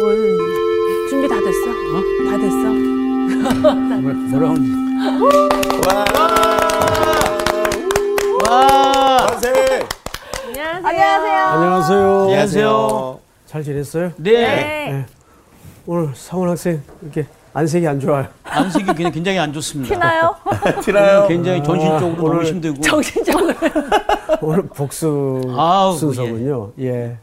뭘 준비 다 됐어? 다 됐어? 뭐라 와. 만세. 안녕하세요. 안녕하세요. 안녕하세요. 잘 지냈어요? 네. 네. 오늘 상원 학생 이렇게 안색이 안 좋아요. 안색이 그냥 굉장히 안 좋습니다. 티나요? 티나요? 굉장히 정신적으로 너무 오늘 힘들고. 정신적으로. 오늘 복수 아우, 순서군요. 예.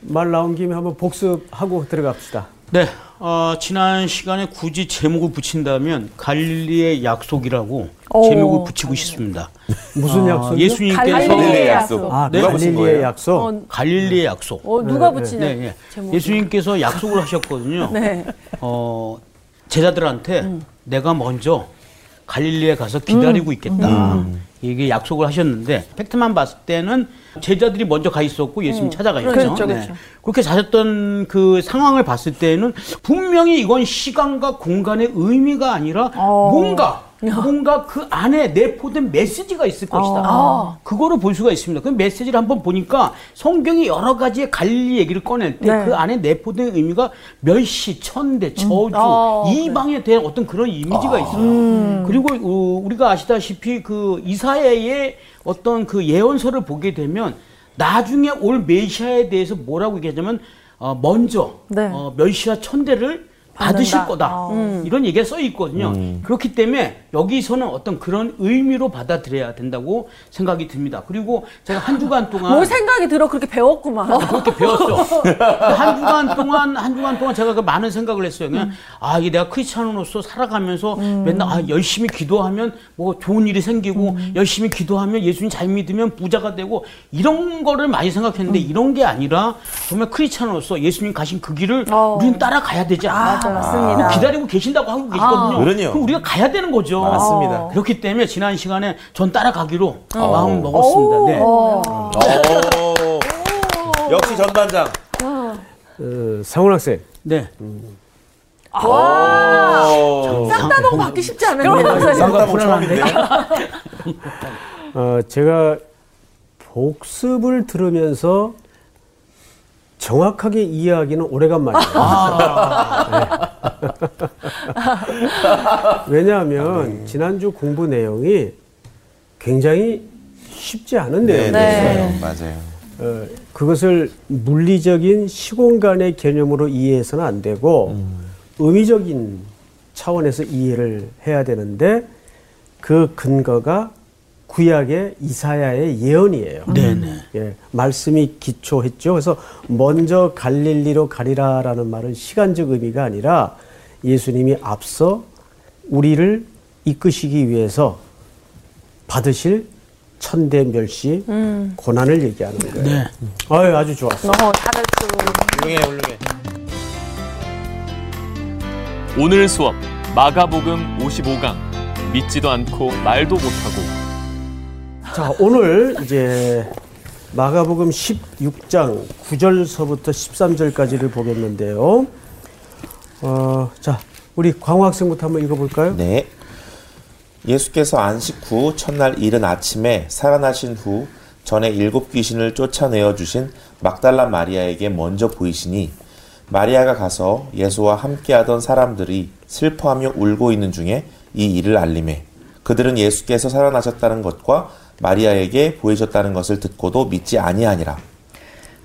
말 나온 김에 한번 복습하고 들어갑시다. 네. 어, 지난 시간에 굳이 제목을 붙인다면 갈릴리의 약속이라고 오. 제목을 붙이고 싶습니다. 무슨 어, 약속이요? 예수님께서 갈릴리의 약속. 약속. 아, 네. 갈릴리의 거예요? 약속. 어, 갈릴리의 약속. 어, 누가 네, 붙이냐? 네, 네. 예수님께서 약속을 하셨거든요. 네. 어, 제자들한테 음. 내가 먼저 갈릴리에 가서 기다리고 있겠다. 음. 이게 약속을 하셨는데 팩트만 봤을 때는 제자들이 먼저 가 있었고 예수님. 음. 그렇죠, 그렇죠. 그렇게 자셨던 그 상황을 봤을 때는 분명히 이건 시간과 공간의 의미가 아니라 어. 뭔가 뭔가 그 안에 내포된 메시지가 있을 것이다. 아. 그거를 볼 수가 있습니다. 그 메시지를 한번 보니까 성경이 여러 가지의 갈릴리 얘기를 꺼낼 때그 네. 안에 내포된 의미가 멸시, 천대, 저주, 아, 이방에 대한 어떤 그런 이미지가 있어요. 그리고 어, 우리가 아시다시피 그 이사야의 어떤 그 예언서를 보게 되면 나중에 올 메시아에 대해서 뭐라고 얘기하냐면 어, 먼저 네. 어, 멸시와 천대를 받으실 받는다. 거다. 아. 이런 얘기가 써 있거든요. 그렇기 때문에 여기서는 어떤 그런 의미로 받아들여야 된다고 생각이 듭니다. 그리고 제가 한 주간 동안 뭘 생각이 들어 그렇게 배웠구만. 그렇게 배웠죠. 한 주간 동안 한 주간 동안 제가 그 많은 생각을 했어요. 그냥 아 이게 내가 크리스찬으로서 살아가면서 맨날 아 열심히 기도하면 뭐 좋은 일이 생기고 열심히 기도하면 예수님 잘 믿으면 부자가 되고 이런 거를 많이 생각했는데 이런 게 아니라 정말 크리스찬으로서 예수님 가신 그 길을 어. 우리는 따라가야 되지 않나. 맞아, 맞습니다. 기다리고 계신다고 하고 계시거든요. 그럼요. 그럼 우리가 가야 되는 거죠. 맞습니다. 그렇기 때문에 지난 시간에 전 따라가기로 마음을 먹었습니다. 네. 오. 역시 전반장. 어, 상원 학생. 네. 오. 쌍따봉 받기 쉽지 않은데. 쌍따봉 뭐 처음인데. 어, 제가 복습을 들으면서 정확하게 이해하기는 오래간만이에요. 네. 왜냐하면 지난주 공부 내용이 굉장히 쉽지 않은 네, 내용이에요. 네. 맞아요. 어, 그것을 물리적인 시공간의 개념으로 이해해서는 안 되고 의미적인 차원에서 이해를 해야 되는데 그 근거가 구약의 이사야의 예언이에요. 네네. 예, 말씀이 기초했죠. 그래서 먼저 갈릴리로 가리라라는 말은 시간적 의미가 아니라 예수님이 앞서 우리를 이끄시기 위해서 받으실 천대 멸시 고난을 얘기하는 거예요. 네. 아유, 아주 좋았어. 어, 잘했어. 훌륭해, 훌륭해. 오늘 수업 마가복음 55강 믿지도 않고 말도 못하고 자, 오늘 이제 마가복음 16장 9절서부터 13절까지를 보겠는데요. 어, 자, 우리 광호 학생부터 한번 읽어볼까요? 네. 예수께서 안식 후 첫날 이른 아침에 살아나신 후 전에 일곱 귀신을 쫓아내어 주신 막달라 마리아에게 먼저 보이시니 마리아가 가서 예수와 함께하던 사람들이 슬퍼하며 울고 있는 중에 이 일을 알림해 그들은 예수께서 살아나셨다는 것과 마리아에게 보이셨다는 것을 듣고도 믿지 아니하니라.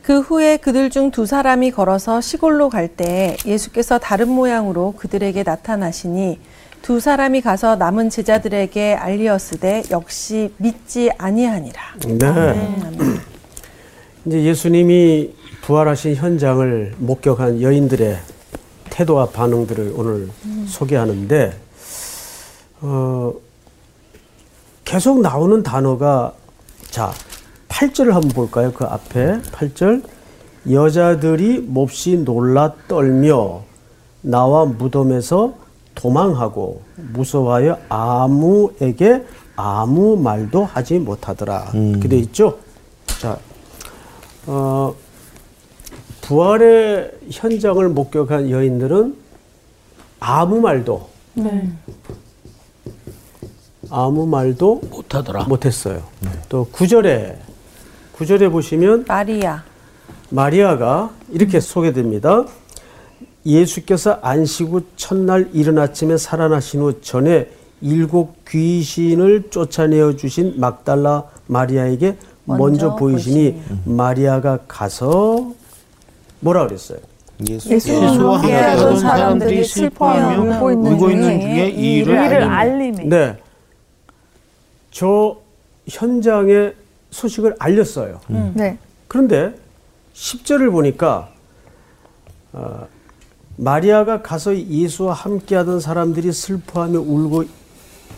그 후에 그들 중 두 사람이 걸어서 시골로 갈때 예수께서 다른 모양으로 그들에게 나타나시니 두 사람이 가서 남은 제자들에게 알리었으되 역시 믿지 아니하니라. 네. 이제 예수님이 부활하신 현장을 목격한 여인들의 태도와 반응들을 오늘 소개하는데, 어, 계속 나오는 단어가, 자, 8절을 한번 볼까요? 그 앞에 8절. 여자들이 몹시 놀라 떨며 나와 무덤에서 도망하고 무서워하여 아무에게 아무 말도 하지 못하더라. 이렇게 돼 있죠? 자, 어, 부활의 현장을 목격한 여인들은 아무 말도 아무 말도 못하더라. 못했어요. 또 구절에 구절에 보시면 마리아. 마리아가 이렇게 소개됩니다. 예수께서 안식 후 첫날 이른 아침에 살아나신 후 전에 일곱 귀신을 쫓아내어 주신 막달라 마리아에게 먼저, 먼저 보이시니 마리아가 가서 뭐라 그랬어요? 예수 예수와 함께 하던 사람들이 슬퍼하며 울고 있는 중에 이 일을 알리니 알림해. 네. 저 현장에 소식을 알렸어요. 네. 그런데 10절을 보니까 어, 마리아가 가서 예수와 함께하던 사람들이 슬퍼하며 울고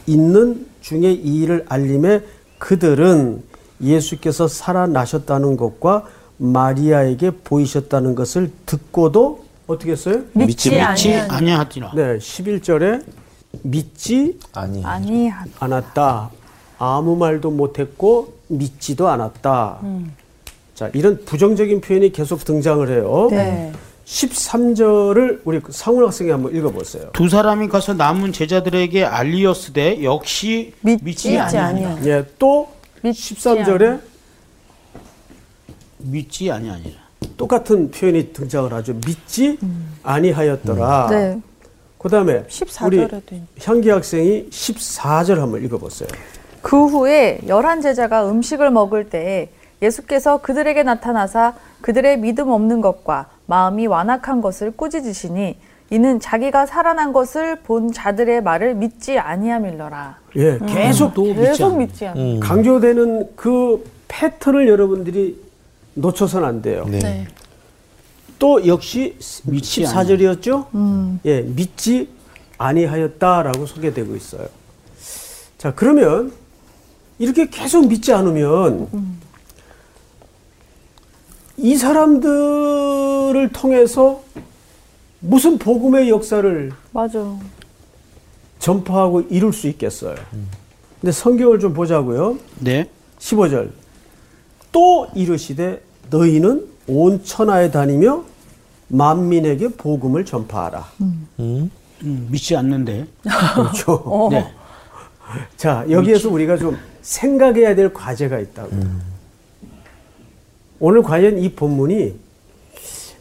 있는 중에 이 일을 알림해 그들은 예수께서 살아나셨다는 것과 마리아에게 보이셨다는 것을 듣고도 어떻게 했어요? 믿지 믿지 아니하지라. 네, 11절에 믿지 아니 아니, 않았다. 아무 말도 못했고 믿지도 않았다. 자, 이런 부정적인 표현이 계속 등장을 해요. 네. 13절을 우리 상훈 학생이 한번 읽어보세요. 두 사람이 가서 남은 제자들에게 알리었으되 역시 믿지 믿지 아니하니라. 아니야. 예, 또 13절에 믿지 아니하니라. 똑같은 표현이 등장을 하죠. 믿지 아니하였더라. 네. 그다음에 14절에도 우리. 향기 학생이 14절 한번 읽어보세요. 그 후에 열한 제자가 음식을 먹을 때에 예수께서 그들에게 나타나사 그들의 믿음 없는 것과 마음이 완악한 것을 꾸짖으시니 이는 자기가 살아난 것을 본 자들의 말을 믿지 아니함일러라. 예, 계속 또 믿지 계속 않 믿지 않아. 음. 강조되는 그 패턴을 여러분들이 놓쳐서는 안 돼요. 네. 네. 또 역시 믿지 14절이었죠? 예, 믿지 아니하였다라고 소개되고 있어요. 자, 그러면 이렇게 계속 믿지 않으면 이 사람들을 통해서 무슨 복음의 역사를 맞아. 전파하고 이룰 수 있겠어요. 근데 성경을 좀 보자고요. 네. 15절. 또 이르시되 너희는 온 천하에 다니며 만민에게 복음을 전파하라. 음, 믿지 않는데. 그렇죠. 네. 자, 여기에서 우리가 좀 생각해야 될 과제가 있다고. 오늘 과연 이 본문이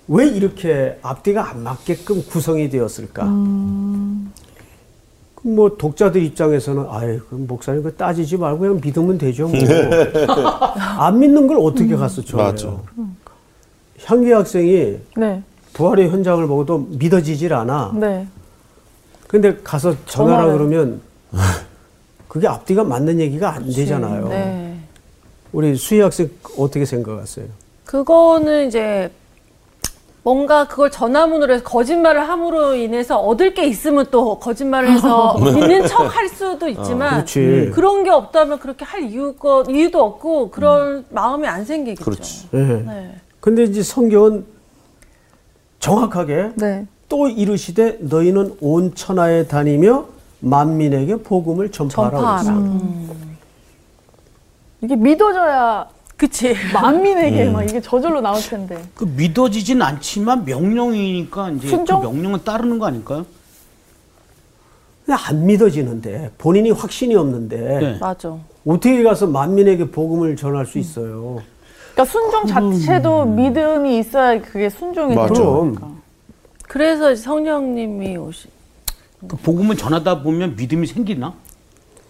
왜 이렇게 앞뒤가 안 맞게끔 구성이 되었을까? 그뭐 독자들 입장에서는 그 목사님 그 따지지 말고 그냥 믿으면 되죠. 뭐. 안 믿는 걸 어떻게 가서 줘요? 향기 학생이 네. 부활의 현장을 보고도 믿어지질 않아. 네. 근데 가서 전화라 전화를. 그러면 그게 앞뒤가 맞는 얘기가 안 되잖아요. 네. 우리 수희 학생 어떻게 생각하세요? 그거는 이제 뭔가 그걸 전화문으로 해서 거짓말을 함으로 인해서 얻을 게 있으면 또 거짓말을 해서 믿는 척 할 수도 있지만 그렇지. 그런 게 없다면 그렇게 할 이유가 이유도 없고 그런 마음이 안 생기겠죠. 그렇지. 예. 네. 근데 이제 성경은 정확하게 네. 또 이르시되 너희는 온 천하에 다니며 만민에게 복음을 전파하라. 음. 이게 믿어져야 그치. 만민에게 막 이게 저절로 나올 텐데. 그 믿어지진 않지만 명령이니까 이제 순종? 그 명령은 따르는 거 아닐까요? 안 믿어지는데 본인이 확신이 없는데 네. 맞아. 어떻게 가서 만민에게 복음을 전할 수 있어요? 그러니까 순종 자체도 믿음이 있어야 그게 순종이. 되는. 거니까. 그래서 성령님이 오시. 그 복음을 전하다 보면 믿음이 생기나?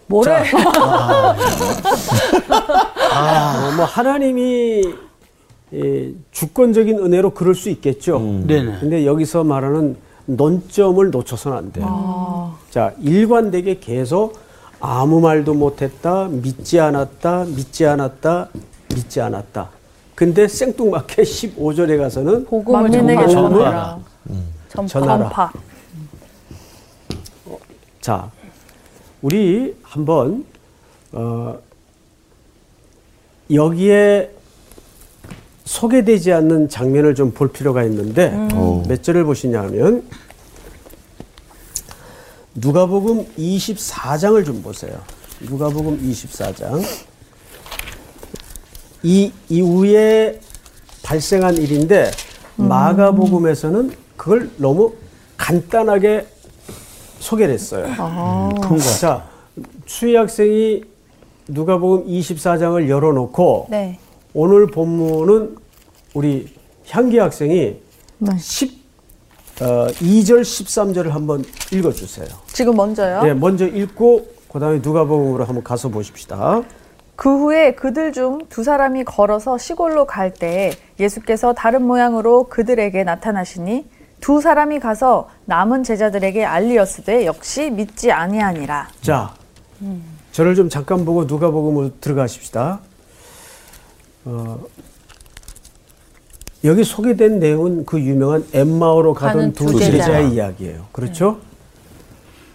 뭐래? 어, 뭐 하나님이 예, 주권적인 은혜로 그럴 수 있겠죠. 네네. 근데 여기서 말하는 논점을 놓쳐서는 안 돼요. 자, 일관되게 계속 아무 말도 못했다, 믿지 않았다, 믿지 않았다, 믿지 않았다. 근데 생뚱맞게 15절에 가서는 복음을 전파하라. 전하라. 전- 전하라. 자, 우리 한번 어, 여기에 소개되지 않는 장면을 좀 볼 필요가 있는데 오. 몇 절을 보시냐면 누가복음 24장을 좀 보세요. 누가복음 24장 이 이후에 발생한 일인데 마가복음에서는 그걸 너무 간단하게 소개를 했어요. 그런 거. 자, 수희 학생이 누가복음 24장을 열어놓고 네. 오늘 본문은 우리 향기 학생이 네. 어, 2절 13절을 한번 읽어주세요. 지금 먼저요. 네, 먼저 읽고 그 다음에 누가복음으로 한번 가서 보십시다. 그 후에 그들 중 두 사람이 걸어서 시골로 갈 때에 예수께서 다른 모양으로 그들에게 나타나시니 두 사람이 가서 남은 제자들에게 알리었으되 역시 믿지 아니하니라. 자, 저를 좀 잠깐 보고 누가복음으로 들어가십시다. 어, 여기 소개된 내용은 그 유명한 엠마오로 가던 두 제자의 제자. 이야기예요. 그렇죠?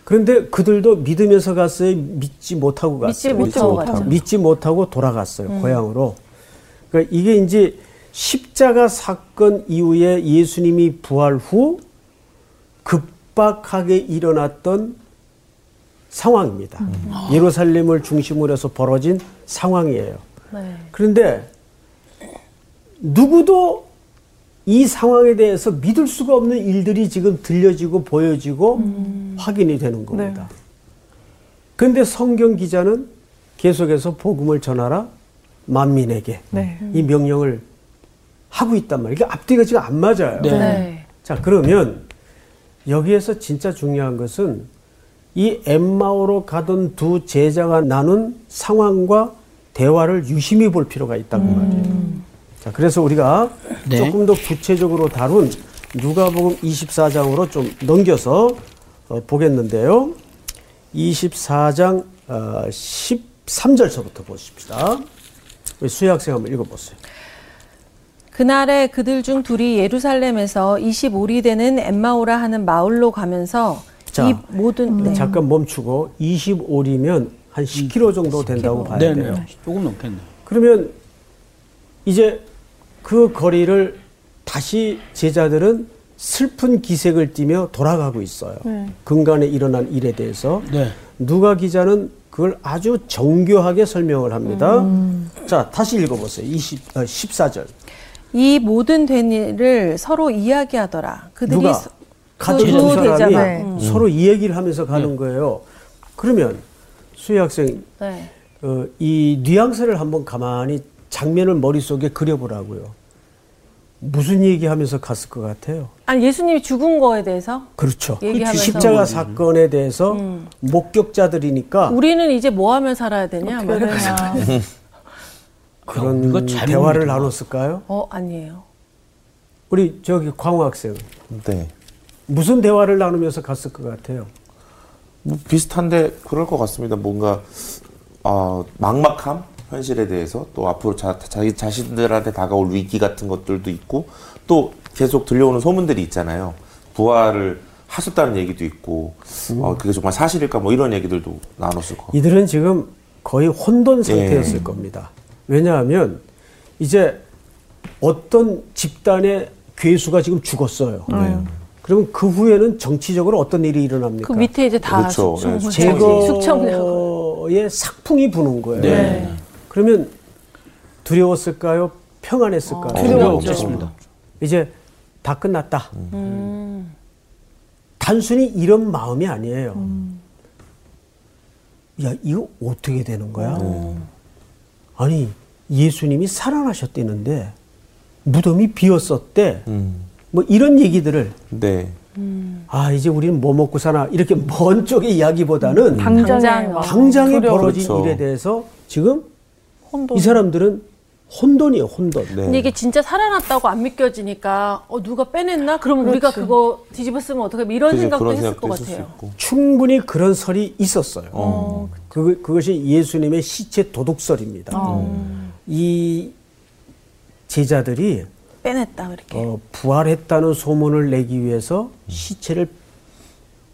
그런데 그들도 믿으면서 갔어요. 믿지 못하고 갔어요. 믿지 못하고 갔죠. 믿지 못하고 돌아갔어요. 고향으로. 그러니까 이게 이제 십자가 사건 이후에 예수님이 부활 후 급박하게 일어났던 상황입니다. 예루살렘을 중심으로 해서 벌어진 상황이에요. 네. 그런데 누구도 이 상황에 대해서 믿을 수가 없는 일들이 지금 들려지고 보여지고 확인이 되는 겁니다. 그런데 성경 기자는 계속해서 복음을 전하라 만민에게 네. 이 명령을 하고 있단 말이에요. 이게 앞뒤가 지금 안 맞아요. 네. 네. 자, 그러면 여기에서 진짜 중요한 것은 이 엠마오로 가던 두 제자가 나눈 상황과 대화를 유심히 볼 필요가 있다고 말이에요. 자, 그래서 우리가 네. 조금 더 구체적으로 다룬 누가복음 24장으로 좀 넘겨서 어, 보겠는데요. 24장 어, 13절서부터 보십시다. 우리 수혜 학생 한번 읽어보세요. 그날에 그들 중 둘이 예루살렘에서 25리 되는 엠마오라 하는 마을로 가면서 자, 이 모든 네. 잠깐 멈추고 25리면 한 10km 정도 된다고 봐야 돼요. 네네. 조금 넘겠네. 그러면 이제 그 거리를 다시 제자들은 슬픈 기색을 띠며 돌아가고 있어요. 근간에 일어난 일에 대해서 네. 누가 기자는 그걸 아주 정교하게 설명을 합니다. 자, 다시 읽어보세요. 20, 어, 14절. 이 모든 된 일을 서로 이야기하더라. 그들이 누가 서- 가족 그 사람이. 네. 음. 서로 이 얘기를 하면서 가는 거예요. 그러면 수혜 학생 네. 어, 이 뉘앙스를 한번 가만히 장면을 머릿속에 그려보라고요. 무슨 얘기하면서 갔을 것 같아요? 아니 예수님이 죽은 거에 대해서 그렇죠. 얘기하면서. 십자가 사건에 대해서 목격자들이니까 우리는 이제 뭐 하면 살아야 되냐? 그런 잘 대화를 모르겠다. 나눴을까요? 어 아니에요. 우리 저기 광호 학생 네. 무슨 대화를 나누면서 갔을 것 같아요? 뭐 비슷한데 그럴 것 같습니다. 뭔가 어, 막막함 현실에 대해서 또 앞으로 자, 자기 자신들한테 다가올 위기 같은 것들도 있고 또 계속 들려오는 소문들이 있잖아요. 부활을 하셨다는 얘기도 있고 어, 그게 정말 사실일까 뭐 이런 얘기들도 나눴을 것 같고 이들은 지금 거의 혼돈 상태였을 예. 겁니다. 왜냐하면 이제 어떤 집단의 괴수가 지금 죽었어요. 그러면 그 후에는 정치적으로 어떤 일이 일어납니까? 그 밑에 이제 다 그렇죠. 숙청, 네, 숙청, 제거의 삭풍이 부는 거예요. 네. 그러면 두려웠을까요? 평안했을까요? 두려웠겠습니다. 이제 다 끝났다. 단순히 이런 마음이 아니에요. 야, 이거 어떻게 되는 거야? 아니, 예수님이 살아나셨다는데 무덤이 비었었대. 뭐 이런 얘기들을 네. 아, 이제 우리는 뭐 먹고 사나 이렇게 먼 쪽의 이야기보다는 당장에 당장. 막 당장에 두려워. 벌어진 그렇죠. 일에 대해서 지금 혼돈. 이 사람들은 혼돈이에요, 혼돈. 네. 근데 이게 진짜 살아났다고 안 믿겨지니까 어 누가 빼냈나? 그러면 우리가 그거 뒤집어 쓰면 어떡해? 이런 그죠. 생각도 했을 생각도 것 같아요. 있고. 충분히 그런 설이 있었어요. 그, 그것이 예수님의 시체 도둑설입니다. 이 제자들이 빼냈다 그렇게. 어, 부활했다는 소문을 내기 위해서 시체를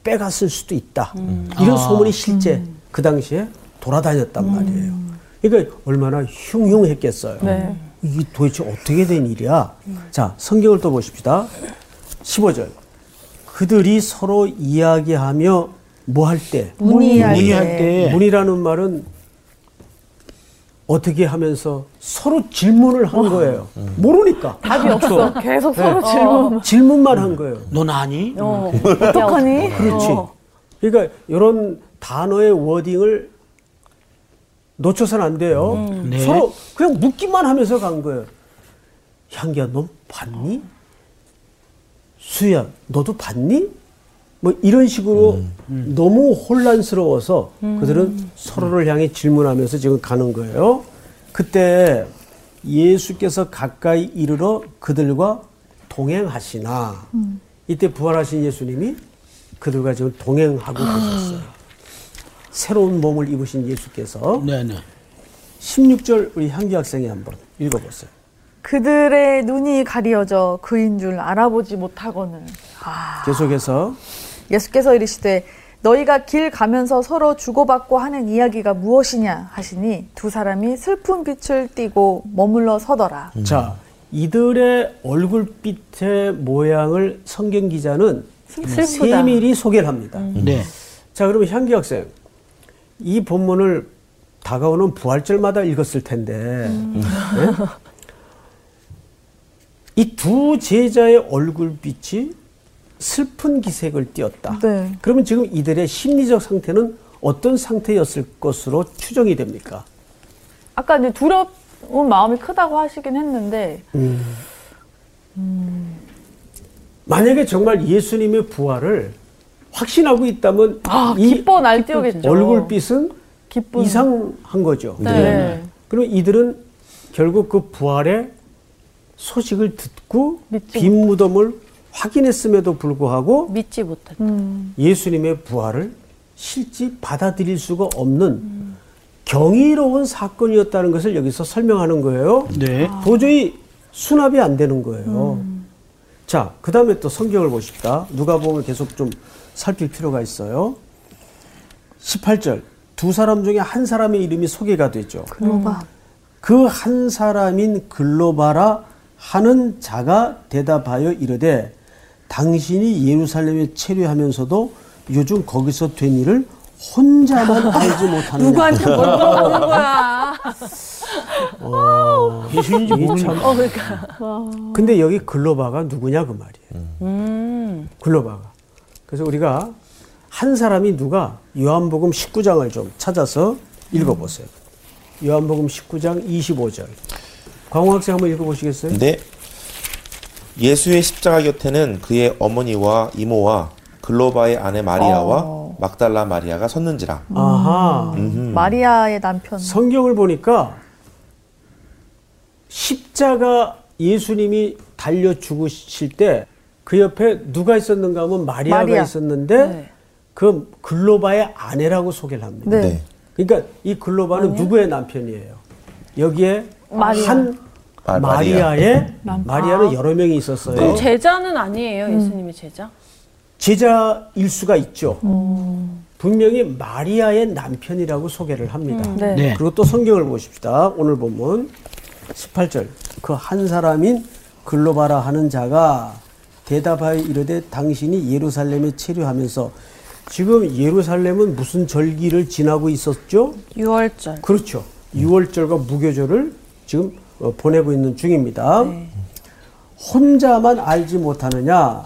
빼갔을 수도 있다. 이런 소문이 실제 그 당시에 돌아다녔단 말이에요. 그러니까 얼마나 흉흉했겠어요. 네. 이게 도대체 어떻게 된 일이야? 자, 성경을 또 보십시다. 15절. 그들이 서로 이야기하며 뭐 할 때? 문의할 문의할 때. 때 문이라는 말은 어떻게 하면서 서로 질문을 한 거예요. 모르니까. 답이 없어. 계속 서로 질문. 질문만 한 거예요. 넌 아니? 어. 어떡하니? 그렇지. 그러니까 이런 단어의 워딩을 놓쳐서는 안 돼요. 네. 서로 그냥 묻기만 하면서 간 거예요. 향기야, 넌 봤니? 수야 너도 봤니? 뭐 이런 식으로 너무 혼란스러워서 그들은 서로를 향해 질문하면서 지금 가는 거예요. 그때 예수께서 가까이 이르러 그들과 동행하시나 이때 부활하신 예수님이 그들과 지금 동행하고 계셨어요. 새로운 몸을 입으신 예수께서 네네. 16절 우리 향기 학생이 한번 읽어보세요. 그들의 눈이 가리어져 그인 줄 알아보지 못하거늘 계속해서 예수께서 이르시되 너희가 길 가면서 서로 주고받고 하는 이야기가 무엇이냐 하시니 두 사람이 슬픈 빛을 띠고 머물러 서더라. 자 이들의 얼굴빛의 모양을 성경 기자는 슬프다. 세밀히 소개를 합니다. 네. 자 그러면 향기 학생 이 본문을 다가오는 부활절마다 읽었을 텐데 이두 제자의 얼굴빛이 슬픈 기색을 띠었다. 네. 그러면 지금 이들의 심리적 상태는 어떤 상태였을 것으로 추정이 됩니까? 아까 이제 두려운 마음이 크다고 하시긴 했는데 만약에 정말 예수님의 부활을 확신하고 있다면 아, 이 기뻐 날뛰겠죠. 얼굴빛은 기쁜 이상한 거죠. 네. 그럼 이들은 결국 그 부활의 소식을 듣고 빈 무덤을 확인했음에도 불구하고 믿지 못한다. 음. 예수님의 부활을 실제 받아들일 수가 없는 경이로운 사건이었다는 것을 여기서 설명하는 거예요. 네. 도저히 수납이 안 되는 거예요. 자, 그 다음에 또 성경을 보십시다. 누가 보면 계속 좀 살필 필요가 있어요. 18절. 두 사람 중에 한 사람의 이름이 소개가 되죠. 글로바 그 한 사람인 글로바라 하는 자가 대답하여 이르되 당신이 예루살렘에 체류하면서도 요즘 거기서 된 일을 혼자만 알지 못하느냐. 누구한테 뭘 물어보는 거야? 예수인지 이게 모르니까. 참- 어, 그러니까. 근데 여기 글로바가 누구냐 그 말이에요. 음. 글로바가. 그래서 우리가 한 사람이 누가 요한복음 19장을 좀 찾아서 읽어보세요. 요한복음 19장 25절. 광호 학생 한번 읽어보시겠어요? 근데 예수의 십자가 곁에는 그의 어머니와 이모와 글로바의 아내 마리아와 어. 막달라 마리아가 섰는지라. 아하. 마리아의 남편 성경을 보니까 십자가 예수님이 달려 죽으실 때 그 옆에 누가 있었는가 하면 마리아가 마리아. 있었는데 네. 그 글로바의 아내라고 소개를 합니다. 네. 그러니까 이 글로바는 누구의 남편이에요? 여기에 마리아. 한 아, 마 리아의 남편. 마리아는 여러 명이 있었어요. 그럼 제자는 아니에요, 예수님의 제자? 제자일 수가 있죠. 분명히 마리아의 남편이라고 소개를 합니다. 네. 네. 그리고 또 성경을 보십시다. 오늘 본문 18절. 그 한 사람인 글로바라 하는 자가 대답하여 이르되 당신이 예루살렘에 체류하면서 지금 예루살렘은 무슨 절기를 지나고 있었죠? 6월절. 그렇죠. 6월절과 무교절을 지금 어, 보내고 있는 중입니다. 혼자만 알지 못하느냐?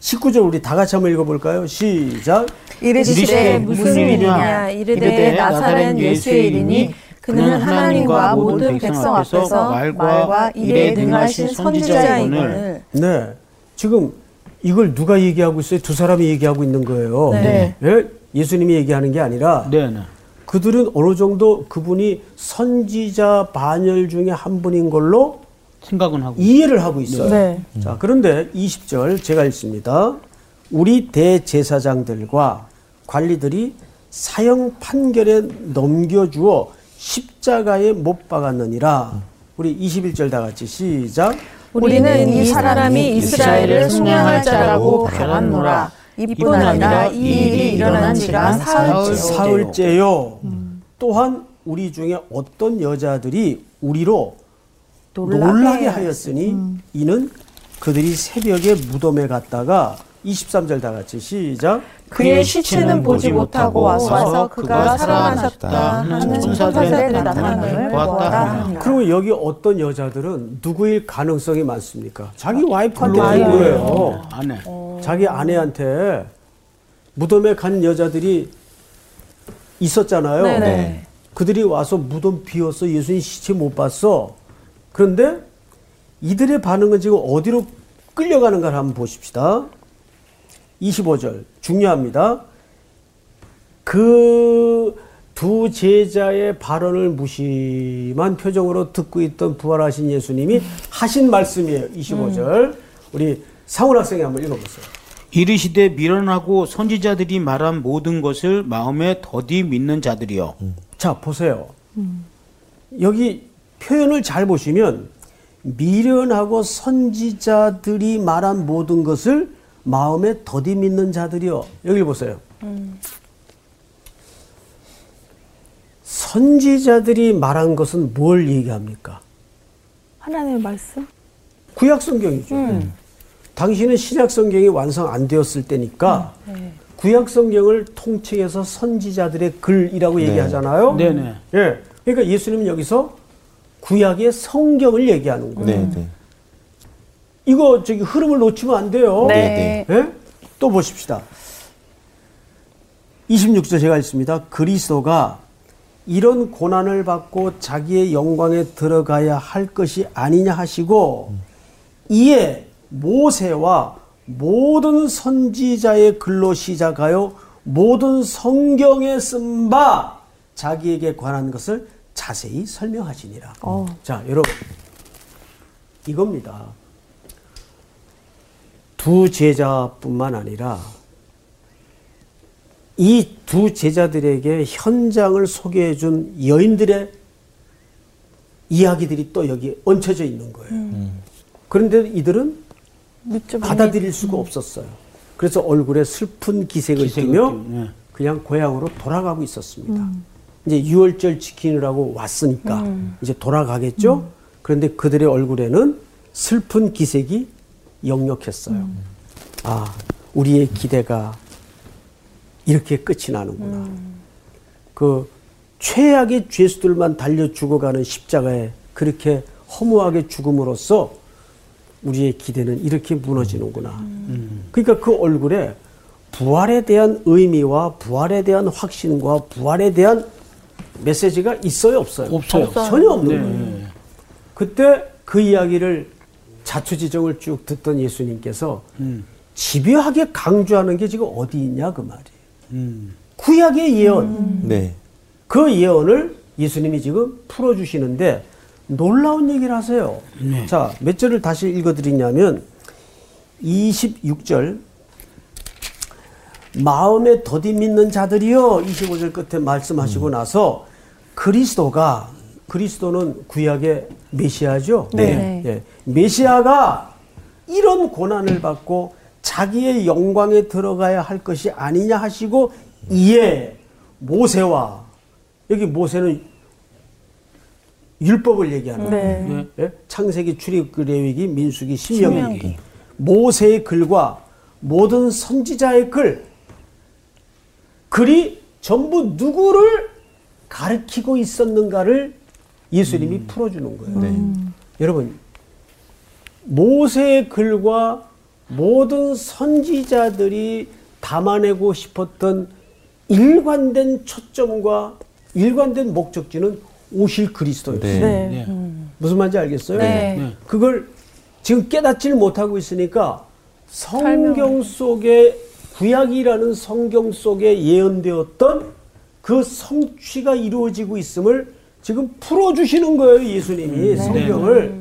19절 우리 다 같이 한번 읽어볼까요? 시작. 이르시되 무슨 일이냐 이르되 나사렛 예수의 일이니 그는 하나님과 모든 백성 앞에서 말과 일에 능하신 선지자이거늘 네. 지금 이걸 누가 얘기하고 있어요? 두 사람이 얘기하고 있는 거예요. 네. 예? 예수님이 얘기하는 게 아니라 네, 네. 그들은 어느 정도 그분이 선지자 반열 중에 한 분인 걸로 생각은 하고. 이해를 하고 있어요. 네. 자, 그런데 20절 제가 읽습니다. 우리 대제사장들과 관리들이 사형 판결에 넘겨주어 십자가에 못 박았느니라. 우리 21절 다 같이 시작. 우리는 이 사람이 이스라엘을 순양할 자라고 박았노라 이뿐 아니라 이 일이 일어난 지가 사흘째 사흘째요. 또한 우리 중에 어떤 여자들이 우리로 놀라게, 하였으니 이는 그들이 새벽에 무덤에 갔다가 23절 다 같이 시작. 그의 시체는 보지 못하고 와서 그가 살아나셨다 하는 천사들의 나타남을 보았다. 그리고 여기 어떤 여자들은 누구일 가능성이 많습니까? 자기 와이프한테 간. 거예요. 안에. 자기 아내한테 무덤에 간 여자들이 있었잖아요. 네네. 그들이 와서 무덤 비었어. 예수님 시체 못 봤어. 그런데 이들의 반응은 지금 어디로 끌려가는 걸 한번 보십시다. 25절 중요합니다. 그 두 제자의 발언을 무심한 표정으로 듣고 있던 부활하신 예수님이 하신 말씀이에요. 25절. 우리 상훈 학생이 한번 읽어보세요. 이르시되 미련하고 선지자들이 말한 모든 것을 마음에 더디 믿는 자들이여. 자, 보세요. 여기 표현을 잘 보시면 미련하고 선지자들이 말한 모든 것을 마음에 더디 믿는 자들이요. 여기 보세요. 선지자들이 말한 것은 뭘 얘기합니까? 하나님의 말씀? 구약 성경이죠. 당신은 신약 성경이 완성 안 되었을 때니까 구약 성경을 통칭해서 선지자들의 글이라고 얘기하잖아요. 네네. 예. 그러니까 예수님은 여기서 구약의 성경을 얘기하는 거예요. 네, 네. 이거 저기 흐름을 놓치면 안 돼요. 네. 예? 또 보십시다. 26절 제가 읽습니다. 그리스도가 이런 고난을 받고 자기의 영광에 들어가야 할 것이 아니냐 하시고 이에 모세와 모든 선지자의 글로 시작하여 모든 성경에 쓴 바 자기에게 관한 것을 자세히 설명하시니라. 자, 여러분. 이겁니다. 두 제자뿐만 아니라 이 두 제자들에게 현장을 소개해 준 여인들의 이야기들이 또 여기 얹혀져 있는 거예요. 그런데 이들은 받아들일 수가 없었어요. 그래서 얼굴에 슬픈 기색을 기색을 띠며 띠- 네. 그냥 고향으로 돌아가고 있었습니다. 이제 유월절 지키느라고 왔으니까 이제 돌아가겠죠. 그런데 그들의 얼굴에는 슬픈 기색이 역력했어요. 아, 우리의 기대가 이렇게 끝이 나는구나. 그 최악의 죄수들만 달려 죽어가는 십자가에 그렇게 허무하게 죽음으로써 우리의 기대는 이렇게 무너지는구나. 그러니까 그 얼굴에 부활에 대한 의미와 부활에 대한 확신과 부활에 대한 메시지가 있어요, 없어요? 없어요. 전혀 없는 네. 거예요. 그때 그 이야기를 자초지종을 쭉 듣던 예수님께서 음. 집요하게 강조하는 게 지금 어디 있냐 그 말이에요. 음. 구약의 예언. 네. 그 예언을 예수님이 지금 풀어주시는데 놀라운 얘기를 하세요. 네. 자, 몇 절을 다시 읽어드리냐면 26절 마음에 더디 믿는 자들이요 25절 끝에 말씀하시고 나서 그리스도가 그리스도는 구약의 메시아죠. 네. 예. 메시아가 이런 고난을 받고 자기의 영광에 들어가야 할 것이 아니냐 하시고 이에 모세와 여기 모세는 율법을 얘기하는. 네. 예? 창세기, 출애굽, 레위기, 민수기, 신명기. 신명기. 모세의 글과 모든 선지자의 글, 글이 전부 누구를 가르치고 있었는가를 예수님이 풀어주는 거예요. 여러분, 모세의 글과 모든 선지자들이 담아내고 싶었던 일관된 초점과 일관된 목적지는 오실 그리스도였어요. 네. 네. 무슨 말인지 알겠어요? 네. 네. 그걸 지금 깨닫지를 못하고 있으니까 성경 속에 구약이라는 성경 속에 예언되었던 그 성취가 이루어지고 있음을 지금 풀어주시는 거예요, 예수님이 성경을.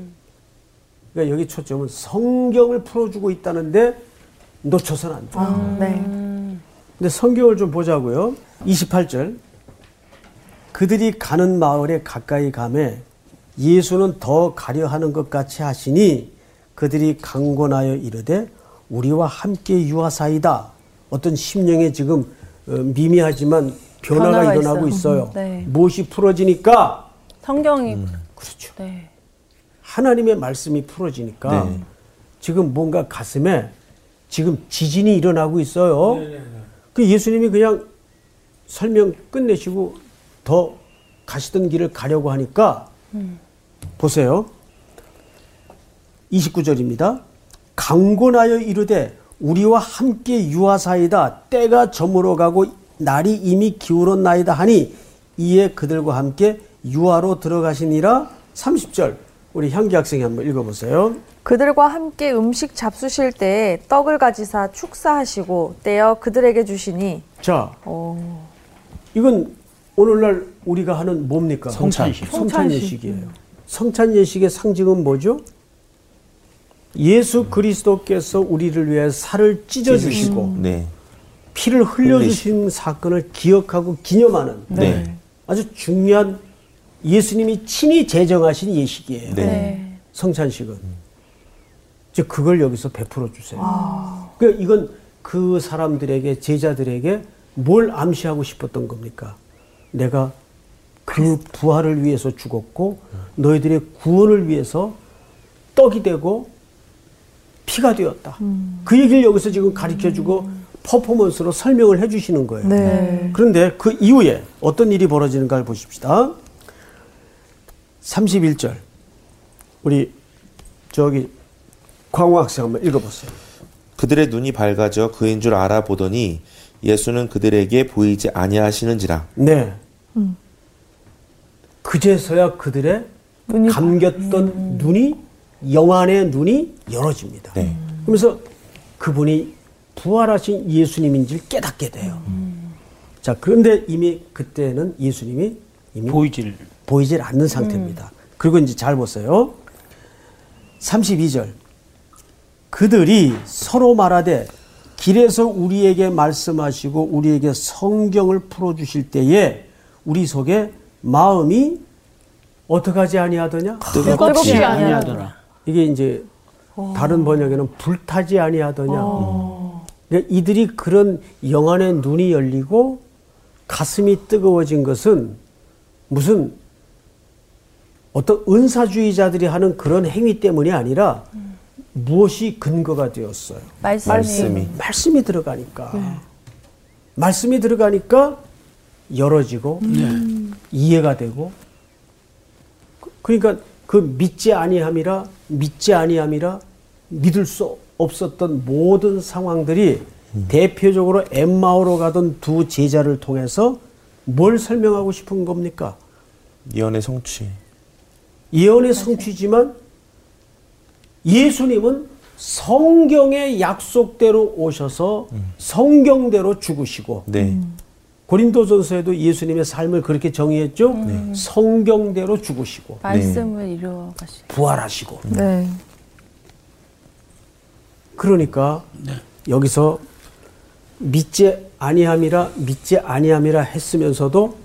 그러니까 여기 초점은 성경을 풀어주고 있다는데 놓쳐서는 안 돼요. 아, 네. 근데 성경을 좀 보자고요. 28절. 그들이 가는 마을에 가까이 가매 예수는 더 가려 하는 것 같이 하시니 그들이 강권하여 이르되 우리와 함께 유하사이다. 어떤 심령에 지금 어, 미미하지만 변화가, 변화가 일어나고 있어요. 있어요. 네. 무엇이 풀어지니까 성경이 그렇죠. 네. 하나님의 말씀이 풀어지니까 네. 지금 뭔가 가슴에 지금 지진이 일어나고 있어요. 그 예수님이 그냥 설명 끝내시고 더 가시던 길을 가려고 하니까 보세요. 29절입니다. 강권하여 이르되 우리와 함께 유하사이다 때가 저물어 가고 날이 이미 기울었나이다 하니 이에 그들과 함께 유하로 들어가시니라 30절 우리 향기 학생이 한번 읽어보세요. 그들과 함께 음식 잡수실 때 떡을 가지사 축사하시고 떼어 그들에게 주시니 자, 어, 이건 오늘날 우리가 하는 뭡니까? 성찬식. 성찬 예식이에요. 성찬 예식의 상징은 뭐죠? 예수 그리스도께서 우리를 위해 살을 찢어 주시고 네. 피를 흘려 주신 사건을 기억하고 기념하는 네. 아주 중요한 예수님이 친히 제정하신 예식이에요. 네. 성찬식은. 이제 그걸 여기서 베풀어 주세요. 그러니까 이건 그 사람들에게 제자들에게 뭘 암시하고 싶었던 겁니까? 내가 그 부활을 위해서 죽었고 너희들의 구원을 위해서 떡이 되고 피가 되었다. 그 얘기를 여기서 지금 가르쳐 주고 퍼포먼스로 설명을 해 주시는 거예요. 네. 그런데 그 이후에 어떤 일이 벌어지는가를 보십시다. 31절. 우리 저기 광호 학생 한번 읽어보세요. 그들의 눈이 밝아져 그인 줄 알아보더니 예수는 그들에게 보이지 아니하시는지라. 네. 그제서야 그들의 눈이 감겼던 눈이 영안의 눈이 열어집니다. 네. 그러면서 그분이 부활하신 예수님인지를 깨닫게 돼요. 자, 그런데 이미 그때는 예수님이 이미 보이질 보이질 않는 상태입니다. 그리고 이제 잘 보세요. 32절. 그들이 서로 말하되 길에서 우리에게 말씀하시고 우리에게 성경을 풀어 주실 때에 우리 속에 마음이 어떡하지 아니하더냐? 뜨겁지 아니하더라. 아니하더라. 이게 이제 다른 번역에는 불타지 아니하더냐. 그러니까 이들이 그런 영안의 눈이 열리고 가슴이 뜨거워진 것은 무슨 어떤 은사주의자들이 하는 그런 행위 때문이 아니라 무엇이 근거가 되었어요. 말씀이. 말씀이. 말씀이 들어가니까. 말씀이 들어가니까 열어지고 이해가 되고 그- 그러니까 그 믿지 아니함이라 믿지 아니함이라 믿을 수 없었던 모든 상황들이 대표적으로 엠마오로 가던 두 제자를 통해서 뭘 설명하고 싶은 겁니까? 예언의 성취. 예언의 성취지만 예수님은 성경의 약속대로 오셔서 성경대로 죽으시고 네. 고린도전서에도 예수님의 삶을 그렇게 정의했죠. 성경대로 죽으시고 말씀을 이루어 가시. 부활하시고 네. 그러니까 여기서 믿지 아니함이라 믿지 아니함이라 했으면서도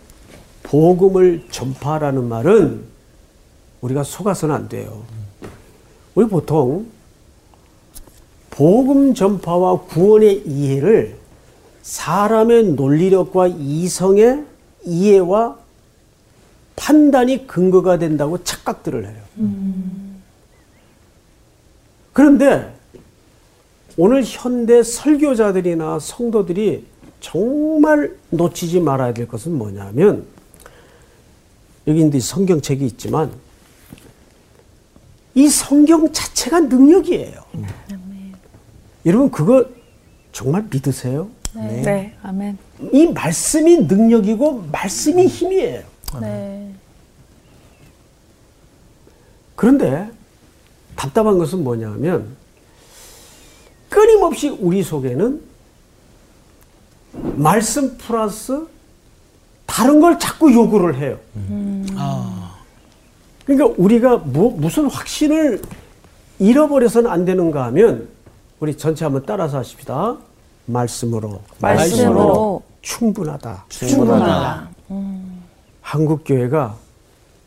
복음을 전파라는 말은 우리가 속아서는 안 돼요. 우리 보통 복음 전파와 구원의 이해를 사람의 논리력과 이성의 이해와 판단이 근거가 된다고 착각들을 해요. 그런데 오늘 현대 설교자들이나 성도들이 정말 놓치지 말아야 될 것은 뭐냐면 여기 이제 성경책이 있지만 이 성경 자체가 능력이에요. 여러분 그거 정말 믿으세요? 네. 아멘. 이 말씀이 능력이고 말씀이 힘이에요. 네. 그런데 답답한 것은 뭐냐면 끊임없이 우리 속에는 말씀 플러스 다른 걸 자꾸 요구를 해요. 아, 그러니까 우리가 뭐, 무슨 확신을 잃어버려서는 안 되는가 하면 우리 전체 한번 따라서 하십시다. 말씀으로. 말씀으로 충분하다. 충분하다. 한국 교회가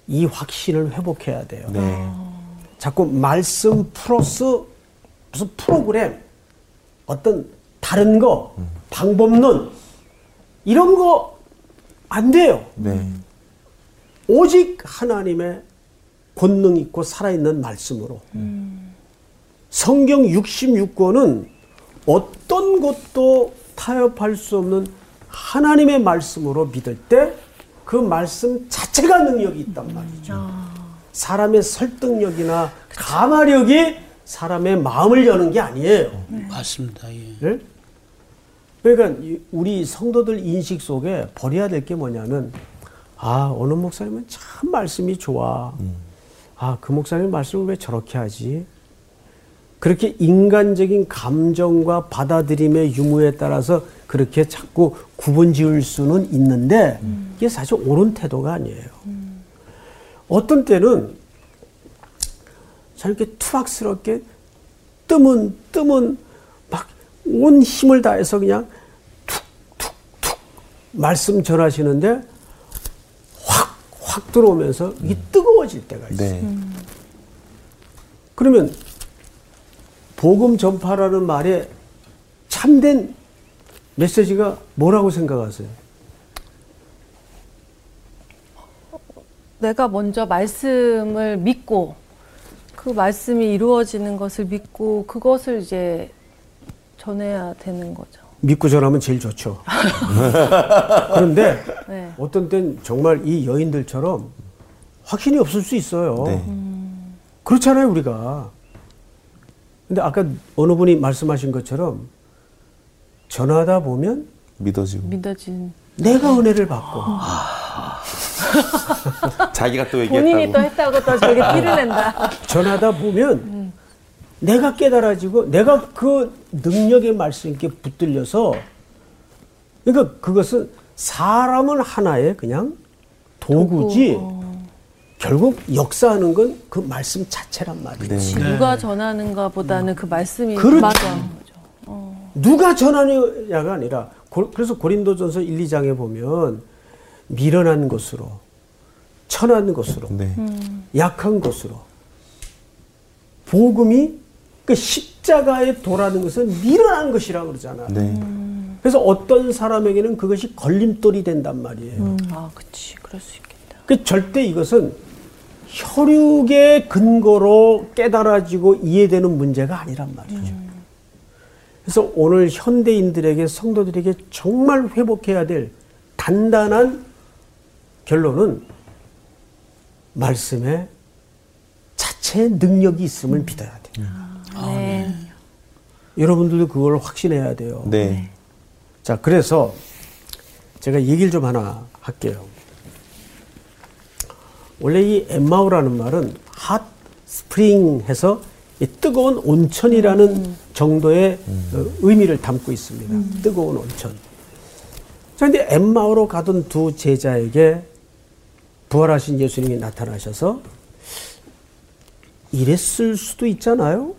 이 확신을 회복해야 돼요. 네. 자꾸 말씀 플러스 무슨 프로그램, 어떤 다른 거, 방법론 이런 거 안 돼요. 네. 오직 하나님의 권능 있고 살아있는 말씀으로. 성경 66권은 어떤 것도 타협할 수 없는 하나님의 말씀으로 믿을 때 그 말씀 자체가 능력이 있단 말이죠. 사람의 설득력이나 감화력이 사람의 마음을 여는 게 아니에요. 맞습니다. 예. 예? 그러니까 이- 우리 성도들 인식 속에 버려야 될 게 뭐냐면 아 어느 목사님은 참 말씀이 좋아 아, 그 목사님 말씀을 왜 저렇게 하지? 그렇게 인간적인 감정과 받아들임의 유무에 따라서 그렇게 자꾸 구분 지을 수는 있는데 이게 사실 옳은 태도가 아니에요. 어떤 때는 저렇게 투박스럽게 뜸은 뜸은 막 온 힘을 다해서 그냥 툭툭툭 말씀 전하시는데 확확 들어오면서 이게 뜨거워질 때가 있어요. 네. 그러면 복음 전파라는 말에 참된 메시지가 뭐라고 생각하세요? 내가 먼저 말씀을 믿고 그 말씀이 이루어지는 것을 믿고 그것을 이제 전해야 되는 거죠. 믿고 전하면 제일 좋죠. 그런데 네. 어떤 땐 정말 이 여인들처럼 확신이 없을 수 있어요. 네. 그렇잖아요, 우리가. 근데 아까 어느 분이 말씀하신 것처럼 전하다 보면 믿어지고 믿어진 내가 은혜를 받고 자기가 또 본인이 또 얘기했다고 했다고 또 저기 티를 낸다. 전하다 보면 내가 깨달아지고 내가 그 능력의 말씀께 붙들려서 그러니까 그것은 사람은 하나의 그냥 도구지 도구, 결국 역사하는 건 그 말씀 자체란 말이지. 네. 누가 전하는가 보다는 그 말씀이 그렇죠. 맞아. 누가 전하느냐가 아니라 고- 그래서 고린도전서 1, 2장에 보면 미련한 것으로 천한 것으로 네. 약한 것으로 복음이 그 십자가에 도라는 것은 미련한 것이라고 그러잖아요. 네. 그래서 어떤 사람에게는 그것이 걸림돌이 된단 말이에요. 아, 그치. 그럴 수 있겠다. 그 절대 이것은 혈육의 근거로 깨달아지고 이해되는 문제가 아니란 말이죠. 그래서 오늘 현대인들에게 성도들에게 정말 회복해야 될 단단한 결론은 말씀에 자체의 능력이 있음을 믿어야 돼요. 네. 여러분들도 그걸 확신해야 돼요. 네. 자, 그래서 제가 얘기를 좀 하나 할게요. 원래 이 엠마오라는 말은 핫 스프링 해서 이 뜨거운 온천이라는 정도의 어, 의미를 담고 있습니다. 뜨거운 온천. 자, 근데 엠마오로 가던 두 제자에게 부활하신 예수님이 나타나셔서 이랬을 수도 있잖아요.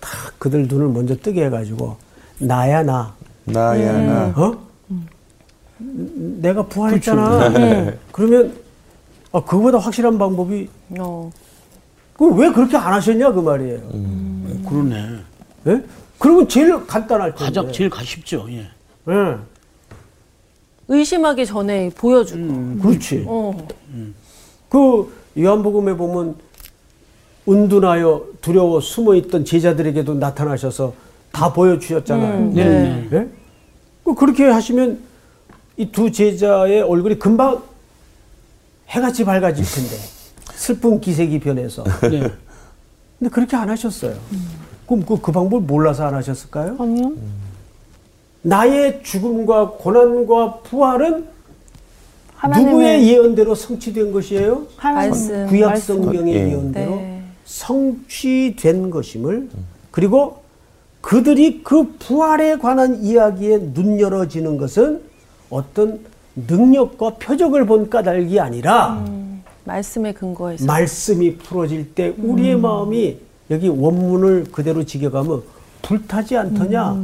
다 그들 눈을 먼저 뜨게 해가지고 나야 나. 나야 나. 어? 내가 부활했잖아. 그러면 아, 그거보다 확실한 방법이 어. 그럼 왜 그렇게 안 하셨냐 그 말이에요. 음. 그러네. 예? 그러면 제일 간단할 텐데. 가장 제일 가쉽죠. 예. 예. 의심하기 전에 보여주고. 음, 그렇지. 어. 그 요한복음에 보면 은둔하여 두려워 숨어 있던 제자들에게도 나타나셔서 다 보여주셨잖아요. 네. 예? 그 그렇게 하시면 이 두 제자의 얼굴이 금방 해같이 밝아질 텐데 슬픈 기색이 변해서. 네. 근데 그렇게 안 하셨어요. 그럼 그, 그 방법을 몰라서 안 하셨을까요? 아니요. 나의 죽음과 고난과 부활은 누구의 예언대로 성취된 것이에요? 말씀. 구약 말씀. 성경의 예. 예언대로 네. 성취된 것임을 그리고 그들이 그 부활에 관한 이야기에 눈 열어지는 것은 어떤 능력과 표적을 본 까닭이 아니라 말씀에 근거해서. 말씀이 풀어질 때 우리의 마음이 여기 원문을 그대로 지겨가면 불타지 않더냐.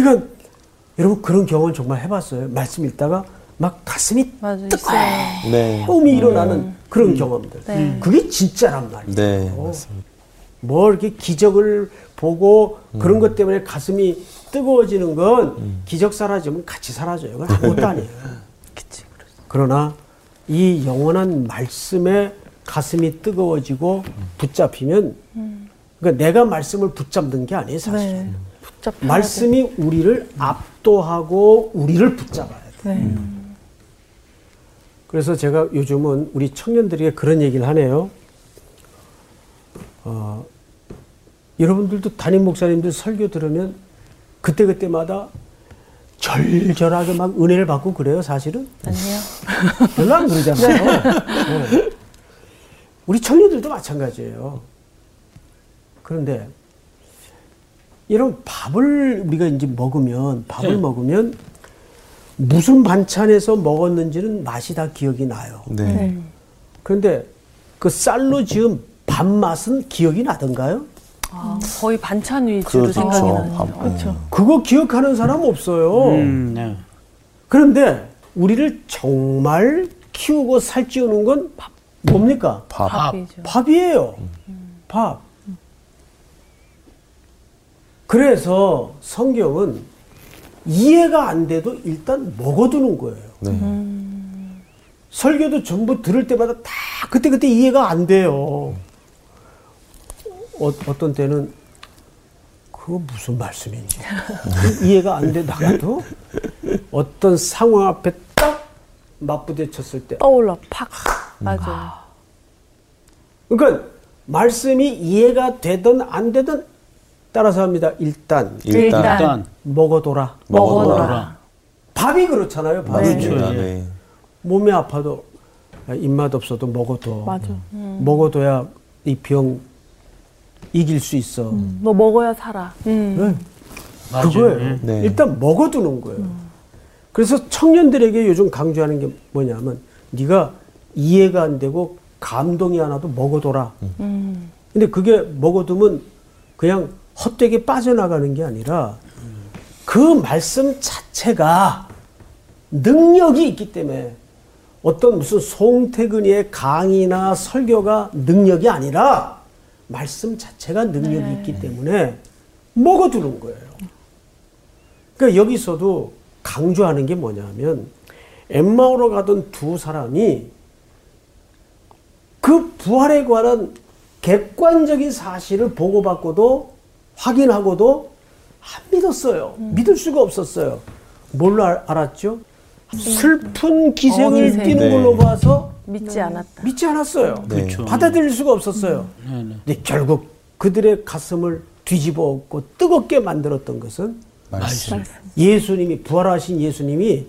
그러니까 여러분 그런 경험 정말 해봤어요. 말씀 읽다가 막 가슴이 있어요. 네. 뜨거움이 일어나는 그런 경험들. 네. 그게 진짜란 말이에요. 네. 맞습니다. 뭐 이렇게 기적을 보고 그런 것 때문에 가슴이 뜨거워지는 건 기적 사라지면 같이 사라져요. 그건 아무것도 아니에요. 그러나 이 영원한 말씀에 가슴이 뜨거워지고 붙잡히면 그러니까 내가 말씀을 붙잡는 게 아니에요, 사실. 네. 말씀이 우리를 압도하고 우리를 붙잡아야 돼. 돼. 네. 그래서 제가 요즘은 우리 청년들에게 그런 얘기를 하네요. 어, 여러분들도 담임 목사님들 설교 들으면 그때그때마다 절절하게 막 은혜를 받고 그래요, 사실은? 아니요. 별로 안 그러잖아요. 네. 우리 청년들도 마찬가지예요. 그런데 이런 밥을 우리가 이제 먹으면 밥을 네. 먹으면 무슨 반찬에서 먹었는지는 맛이 다 기억이 나요. 네. 그런데 그 쌀로 지은 밥 맛은 기억이 나던가요? 아, 거의 반찬 위주로 그렇죠. 생각이 나네요. 밥, 그렇죠. 그거 기억하는 사람 없어요. 음, 네. 그런데 우리를 정말 키우고 살찌우는 건 뭡니까? 밥. 밥이죠. 밥이에요. 밥. 그래서 성경은 이해가 안 돼도 일단 먹어두는 거예요. 네. 설교도 전부 들을 때마다 다 그때그때 이해가 안 돼요. 어, 어떤 때는 그거 무슨 말씀인지 이해가 안돼 나가도 어떤 상황 앞에 딱 맞부딪혔을 때 떠올라 팍. 맞아요. 그러니까 말씀이 이해가 되든 안 되든 따라서 합니다. 일단 일단, 일단 먹어둬라. 먹어둬라. 밥이 그렇잖아요. 밥이 그렇죠. 네. 몸이 아파도 아, 입맛 없어도 먹어둬. 맞아. 먹어둬야 이 병 이길 수 있어. 너 먹어야 살아. 네. 맞아요. 그거예요. 네. 일단 먹어두는 거예요. 그래서 청년들에게 요즘 강조하는 게 뭐냐면 네가 이해가 안 되고 감동이 안 와도 먹어둬라. 근데 그게 먹어두면 그냥 헛되게 빠져나가는 게 아니라 그 말씀 자체가 능력이 있기 때문에 어떤 무슨 송태근이의 강의나 설교가 능력이 아니라 말씀 자체가 능력이 있기 때문에 먹어두는 거예요. 그러니까 여기서도 강조하는 게 뭐냐면 엠마오로 가던 두 사람이 그 부활에 관한 객관적인 사실을 보고받고도 확인하고도 안 믿었어요. 믿을 수가 없었어요. 뭘로 알, 알았죠? 슬픈 기생을 기생. 띠는 네. 걸로 봐서 믿지 않았다. 믿지 않았어요. 네. 그렇죠. 받아들일 수가 없었어요. 네, 네. 근데 결국 그들의 가슴을 뒤집어 엎고 뜨겁게 만들었던 것은 말씀. 예수님이 부활하신 예수님이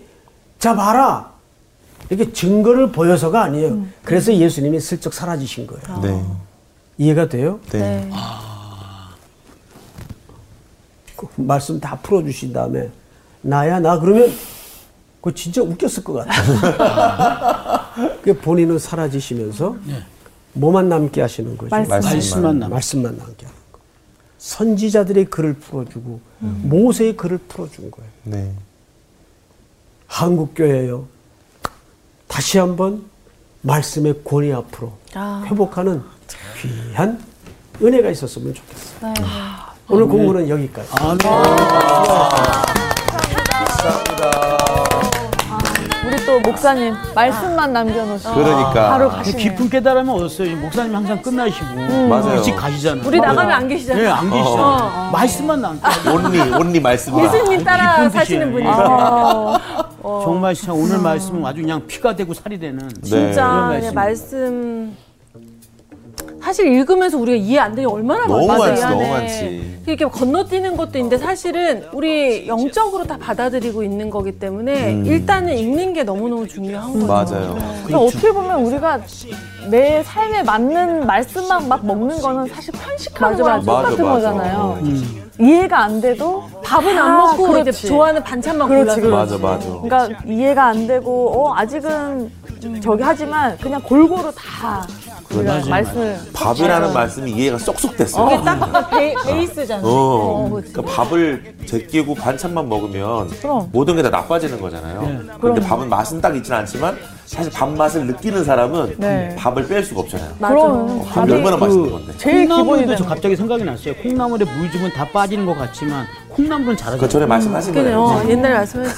자 봐라 이렇게 증거를 보여서가 아니에요. 그래서 예수님이 슬쩍 사라지신 거예요. 네. 이해가 돼요? 네. 그 말씀 다 풀어주신 다음에 나야 나 그러면 그거 진짜 웃겼을 것 같아요. 그 본인은 사라지시면서 뭐만 남게 하시는 거죠. 말씀. 말씀만 남. 말씀만 남게 하는 거. 선지자들의 글을 풀어주고 모세의 글을 풀어준 거예요. 네. 한국 교회요. 다시 한번 말씀의 권위 앞으로 아. 회복하는 귀한 은혜가 있었으면 좋겠어요. 오늘 공부는 여기까지. 우리 또 목사님 말씀만 남겨놓으시고 그러니까. 바로 그 가시네. 깊은 깨달음은 얻었어요. 목사님 항상 끝나시고 맞아요. 일찍 가시잖아요. 우리 나가면 안 계시잖아요. 네, 안 계시잖아요. 말씀만 남고 온리, 온리 말씀. 예수님 따라 깊은 사시는 뜻이에요. 분이세요. 정말 진짜 오늘 말씀은 아주 그냥 피가 되고 살이 되는 네. 진짜 그런 그냥. 말씀 사실 읽으면서 우리가 이해 안 되는 게 얼마나 너무 많아요. 많지. 너무 많지. 이렇게 건너뛰는 것도 있는데 사실은 우리 영적으로 다 받아들이고 있는 거기 때문에 일단은 읽는 게 너무너무 중요한 거죠. 맞아요. 그러니까 어떻게 보면 우리가 내 삶에 맞는 말씀만 막 먹는 거는 사실 편식하는 맞아, 거랑 맞아. 똑같은 맞아. 거잖아요. 음. 이해가 안 돼도 밥은 안 아, 먹고 그렇지. 이제 좋아하는 반찬만 그렇지, 골라서 그렇지. 맞아, 맞아. 그러니까 이해가 안 되고 어 아직은 저기 하지만 그냥 골고루 다 맞아요, 말씀을 밥이라는 말씀이 이해가 쏙쏙 됐어요. 이게 딱 베, 베이스잖아요. 어, 그치. 그러니까 밥을 제끼고 반찬만 먹으면 그럼. 모든 게 다 나빠지는 거잖아요. 그런데 밥은 맛은 딱 있지는 않지만 사실 밥 맛을 느끼는 사람은 네. 밥을 뺄 수가 없잖아요. 그럼 어, 밥이 얼마나 맛있는 건데. 제일 되는 저 갑자기 생각이 났어요. 콩나물에 물 주면 다 빠지는 것 같지만 콩나물은 잘하죠. 그 전에 말씀하신 그래요. 거예요. 옛날에 말씀하신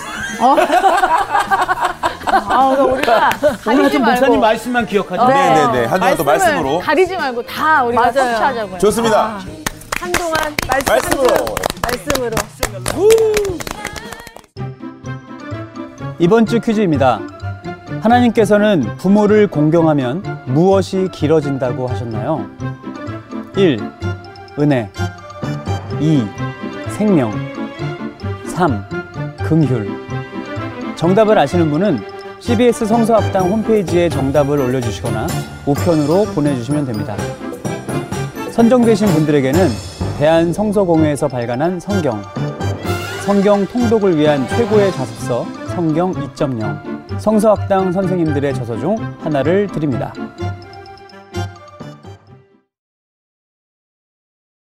아, 그러니까 우리가 오늘 가리지 목사님 말고 말씀만 기억하죠. 네, 네, 네. 한 주간 또 말씀으로. 가리지 말고 다 우리가 맞아요. 섭취하자고요. 좋습니다. 한동안 말씀 말씀으로. 말씀으로. 이번 주 퀴즈입니다. 하나님께서는 부모를 공경하면 무엇이 길어진다고 하셨나요? 1. 은혜 2. 생명 3. 긍휼. 정답을 아시는 분은 CBS 성서학당 홈페이지에 정답을 올려주시거나 우편으로 보내주시면 됩니다. 선정되신 분들에게는 대한성서공회에서 발간한 성경, 성경 통독을 위한 최고의 자습서 성경 2.0, 성서학당 선생님들의 저서 중 하나를 드립니다.